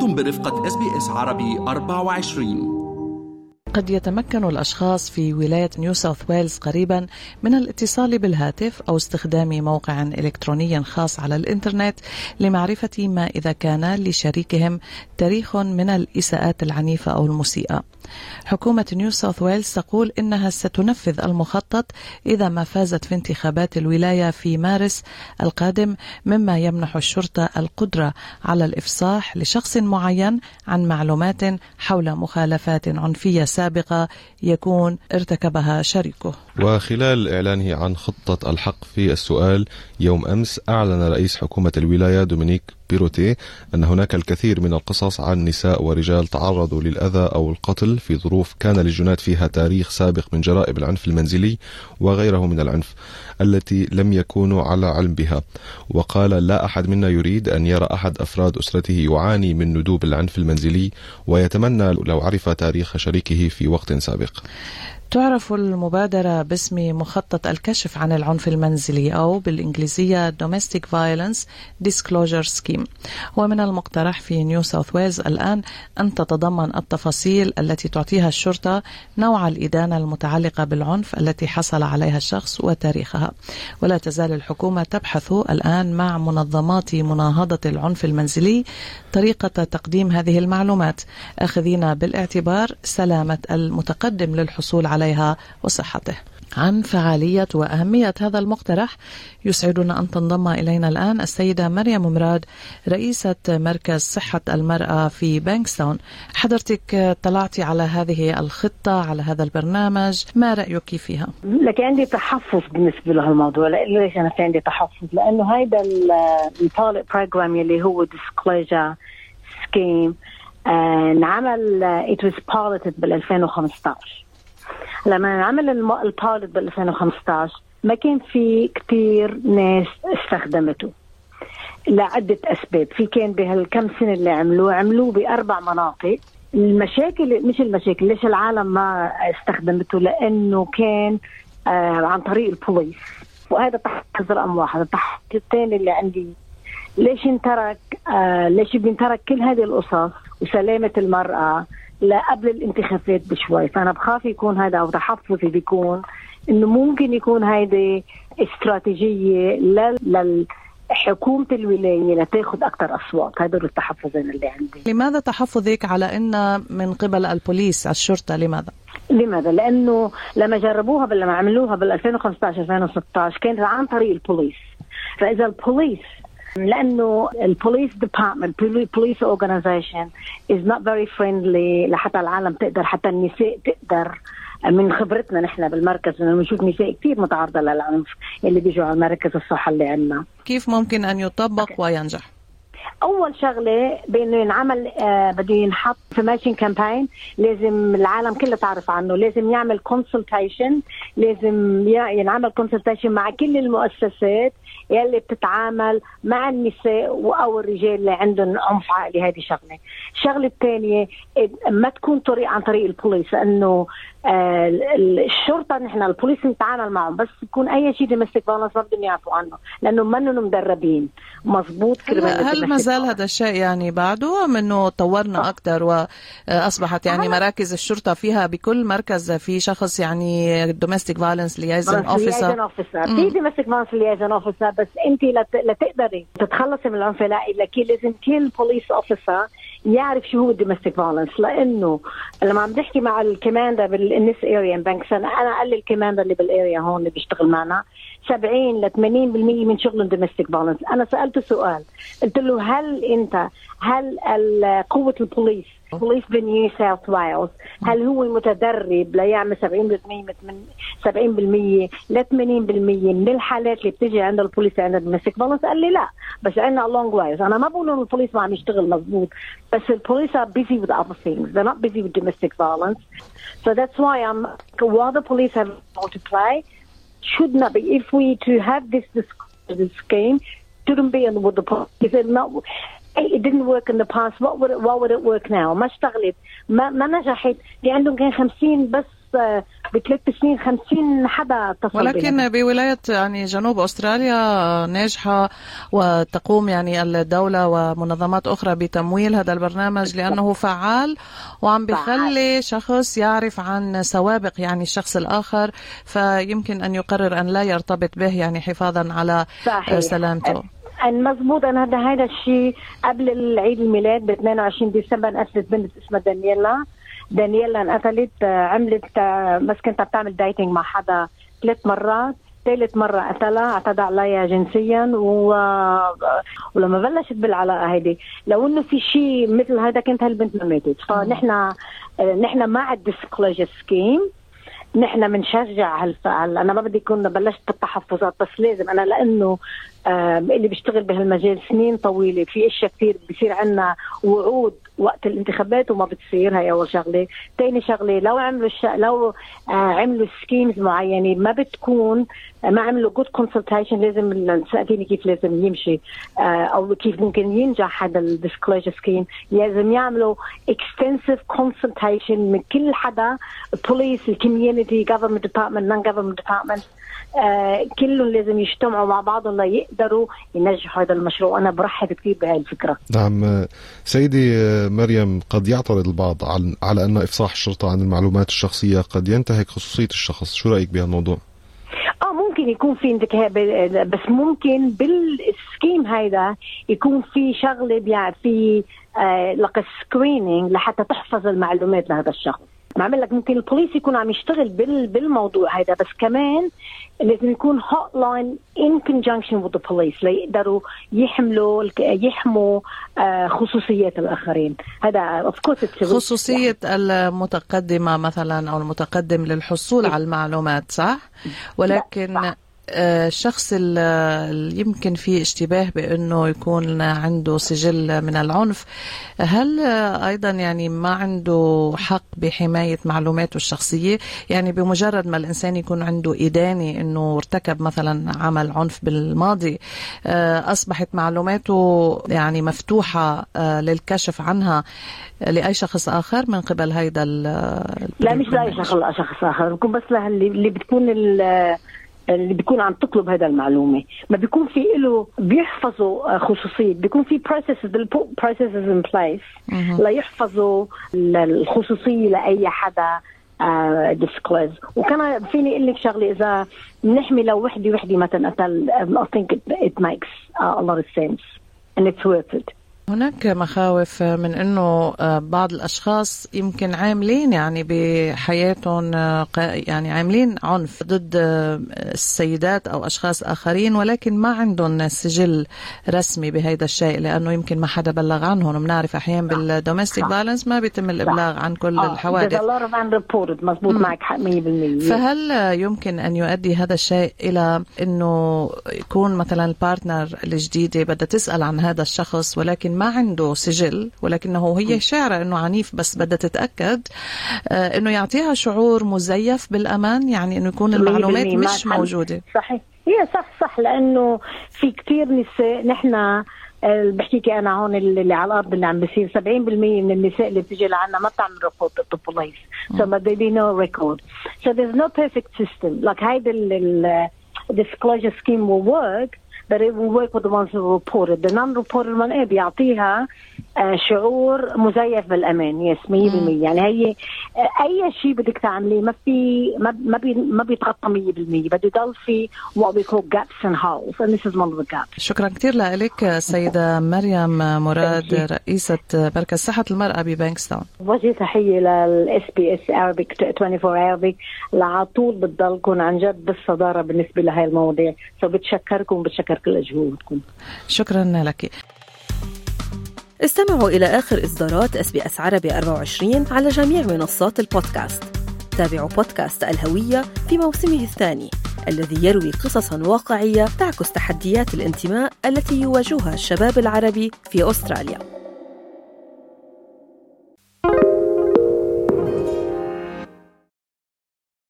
أنتم برفقة إس بي إس عربي 24 قد يتمكن الأشخاص في ولاية نيو ساوث ويلز قريبا من الاتصال بالهاتف أو استخدام موقع إلكتروني خاص على الإنترنت لمعرفة ما إذا كان لشريكهم تاريخ من الإساءات العنيفة أو المسيئة. حكومة نيو ساوث ويلز تقول إنها ستنفذ المخطط إذا ما فازت في انتخابات الولاية في مارس القادم مما يمنح الشرطة القدرة على الإفصاح لشخص معين عن معلومات حول مخالفات عنفية سابقة يكون ارتكبها شريكه. وخلال إعلانه عن خطة الحق في السؤال يوم أمس أعلن رئيس حكومة الولاية دومينيك بيروتي أن هناك الكثير من القصص عن نساء ورجال تعرضوا للأذى أو القتل في ظروف كان للجنات فيها تاريخ سابق من جرائم العنف المنزلي وغيره من العنف التي لم يكونوا على علم بها. وقال لا أحد منا يريد أن يرى أحد أفراد أسرته يعاني من ندوب العنف المنزلي ويتمنى لو عرف تاريخ شريكه في وقت سابق. تعرف المبادرة باسم مخطط الكشف عن العنف المنزلي أو بالإنجليزية Domestic Violence Disclosure Scheme. ومن المقترح في نيو ساوث ويلز الآن أن تتضمن التفاصيل التي تعطيها الشرطة نوع الإدانة المتعلقة بالعنف التي حصل عليها الشخص وتاريخها. ولا تزال الحكومة تبحث الآن مع منظمات مناهضة العنف المنزلي طريقة تقديم هذه المعلومات. أخذين بالإعتبار سلامة المتقدم للحصول على عليها وصحته. عن فعالية وأهمية هذا المقترح يسعدنا أن تنضم إلينا الآن السيدة مريم مراد رئيسة مركز صحة المرأة في بانكستون حضرتك طلعتي على هذه الخطة على هذا البرنامج ما رأيك فيها؟ لك عندي تحفظ بالنسبة لهالموضوع ليش أنا في عندي تحفظ؟ لأنه هيدا ال pilot program اللي هو disclosure scheme انعمل it was piloted بال 2015 لما عمل ال pilot بال 2015 ما كان في كثير ناس استخدمته لعدة أسباب. في كان بهالكم سنة اللي عملوه عملوه بأربع مناطق. المشاكل مش المشاكل ليش العالم ما استخدمته؟ لأنه كان آه عن طريق البوليس. وهذا تحفظ رقم واحد. التحفظ الثاني اللي عندي ليش انترك آه ليش بينترك كل هذه القصص وسلامة المرأة؟ لقبل الانتخابات بشوي. فأنا بخاف يكون هذا أو تحفظي بيكون إنه ممكن يكون هيدي استراتيجية لل حكومة الولاية لتاخذ أكثر أصوات. هذول التحفظين اللي عندي. لماذا تحفظك على أن من قبل البوليس الشرطة؟ لماذا؟ لماذا؟ لأنه لما جربوها لما عملوها بال 2015 2016 كانت عن طريق البوليس. فإذا البوليس لأنه ال police department police organisation is not very friendly لحتى العالم تقدر حتى النساء تقدر. من خبرتنا نحن بالمركز إنه بنشوف نساء كثير متعرضة للعنف اللي بيجوا على مركز الصحه اللي عندنا. كيف ممكن أن يطبق وينجح؟ أول شغلة بإنه ينعمل آه بده ينحط في massive campaign لازم العالم كلها تعرف عنه لازم يعمل consultation لازم ينعمل consultation مع كل المؤسسات يلي بتتعامل مع النساء أو الرجال اللي عندهم عنف عائلي هذه شغلة. الشغلة الثانية ما تكون طريق عن طريق البوليس لأنه آه الشرطة نحن البوليس نتعامل معهم بس يكون أي شيء domestic violence ما بدهم يعرفوا عنه لأنه منهم مدربين. مزبوط هل, هل ما زال هذا الشيء يعني بعده أم إنه طورنا أكثر وأصبحت يعني مراكز الشرطة فيها بكل مركز في شخص يعني دومستيك فايلنس ليايزن اوفيسر في دومستيك فايلنس ليايزن اوفيسر بس أنت لتقدري تتخلصي من العنف العائلي لازم كل بوليس اوفيسر يعرف شو هو الدومستيك فايلنس لأنه لما عم نحكي مع الكماندا بالنس اريا بانكس أنا قال لي الكماندا اللي بالاريا هون اللي بيشتغل معنا. 70 ل 80% من شغلهم دومستيك فايلنس أنا سالته سؤال قلت له هل أنت هل قوة البوليس بوليس بنيو ساوث وايلز هل هو متدرب ليعمل 70% من 70% ل 80% من الحالات اللي بتجي عند البوليس عند الدومستيك فايلنس قال لي لا بس عندنا لونج وايز أنا ما بقول إنه البوليس ما عم يشتغل مضبوط بس البوليس are busy with other things. They're not busy with domestic violence. So that's why I'm while the police have role to play. should not be if we to have this this, this scheme shouldn't be with the police if not it didn't work in the past what would it what would it work now ما اشتغلت ما ما نجحت اللي عندهم كان 50 بس بثلاث سنين 50 حدا اتصل ولكن. بولاية يعني جنوب أستراليا ناجحة وتقوم يعني الدولة ومنظمات أخرى بتمويل هذا البرنامج لأنه فعال وعم بخلي شخص يعرف عن سوابق يعني الشخص الآخر فيمكن أن يقرر أن لا يرتبط به يعني حفاظا على صحيح. سلامته مضبوط أنا هذا هذا الشيء قبل العيد الميلاد ب 22 ديسمبر انقتلت بنت اسمها دانييلا دانييلا انقتلت عملت بس كنت بتعمل dating مع حدا ثلاث مرات. ثالث مرة قتلها اعتدى عليها جنسيا و... ولما بلشت بالعلاقة هيدي. لو إنه في شيء مثل هذا كنت هالبنت ما ماتت. فنحن نحن مع ال disclosure scheme. نحن بنشجع هالفعل أنا ما بدي يكون بلشت بالتحفظات بس لازم أنا لأنه آه اللي بيشتغل بهالمجال سنين طويلة في أشياء كثير بصير عندنا وعود وقت الانتخابات وما بتصير هي اول شغلة، ثاني شغلة لو عملوا الش... لو آه عملوا schemes معينة ما بتكون ما عملوا good consultation لازم سألتيني كيف لازم يمشي آه أو كيف ممكن ينجح هذا ال disclosure scheme، لازم يعملوا extensive consultation من كل حدا police ال community government department non government department كلهم لازم يجتمعوا مع بعضهم ينجحوا هذا المشروع. أنا برحب كثير بهذه الفكرة. نعم سيدة مريم قد يعترض البعض على أن إفصاح الشرطة عن المعلومات الشخصية قد ينتهك خصوصية الشخص. شو رأيك بهالموضوع آه ممكن يكون في انتهاك بس ممكن بال scheme هيدا يكون في شغلة في آه لك screening لحتى تحفظ المعلومات لهذا الشخص. بعمل لك ممكن البوليس يكون عم يشتغل بالموضوع هذا بس كمان لازم يكون hotline in conjunction with police ليقدروا يحملوا يحموا آه، خصوصيات الآخرين. هذا of course خصوصية المتقدمة مثلا أو المتقدم للحصول على المعلومات صح؟ ولكن لا. الشخص اللي يمكن في اشتباه بأنه يكون عنده سجل من العنف. هل أيضا يعني ما عنده حق بحماية معلوماته الشخصية؟ يعني بمجرد ما الإنسان يكون عنده إدانة إنه ارتكب مثلا عمل عنف بالماضي آه، أصبحت معلوماته يعني مفتوحة آه، للكشف عنها لأي شخص آخر من قبل هيدا لا مش لأي شخص آخر. بكون بس اللي بتكون اللي بيكون عم تطلب هذا المعلومة. ما بيكون في له بيحفظوا آه، خصوصية. بيكون في بروسيسز processes in place ليحفظوا الخصوصية لأي حدا disclose uh, وكان فيني أقول لك شغلة إذا بنحمي لو وحدة وحدة ما تنقتل I think it, it makes uh, a lot of sense and it's worth it. هناك مخاوف من إنه آه، بعض الأشخاص يمكن عاملين يعني بحياتهم آه، يعني عاملين عنف ضد آه، السيدات أو أشخاص آخرين ولكن ما عندهم سجل رسمي بهذا الشيء لأنه يمكن ما حدا بلغ عنهم. وبنعرف أحيانا بال domestic violence ما بيتم الإبلاغ عن كل. الحوادث. مضبوط معك حق 100% فهل يمكن أن يؤدي هذا الشيء إلى إنه يكون مثلا ال partner الجديدة بدها تسأل عن هذا الشخص ولكن ما عنده سجل ولكنه هي شاعرة إنه عنيف بس بدها تتأكد إنه يعطيها شعور مزيف بالأمان يعني إنه يكون المعلومات مش موجودة. صحيح. هي صح صح لأنه في كثير نساء نحن بحكيك أنا هون اللي على الأرض اللي عم بيصير 70% من النساء اللي بتيجي لعنا ما بتعمل report police so there'll be no record so there's no perfect system. Like هيدا ال disclosure scheme will work reported. The non-reported one إيه بيعطيها شعور مزيف بالأمان. yes 100% يعني هي أي شيء بدك تعمليه ما في ما ما, بي ما بيتغطى 100% بده يضل في what we call gaps and holes. And this is one of the gaps. شكرا كثير لك السيده مريم مراد رئيسة مركز صحة المرأة ببانكستون. وجه تحية لل SBS Arabic 24 Arabic. لعلى طول بتضلكم عن جد بالصدارة بالنسبة لهي المواضيع، فبتشكركم بتشكر كل جهودكم. شكرا لك. استمعوا إلى آخر إصدارات SBS عربي 24 على جميع منصات البودكاست تابعوا بودكاست الهوية في موسمه الثاني الذي يروي قصصا واقعية تعكس تحديات الانتماء التي يواجهها الشباب العربي في أستراليا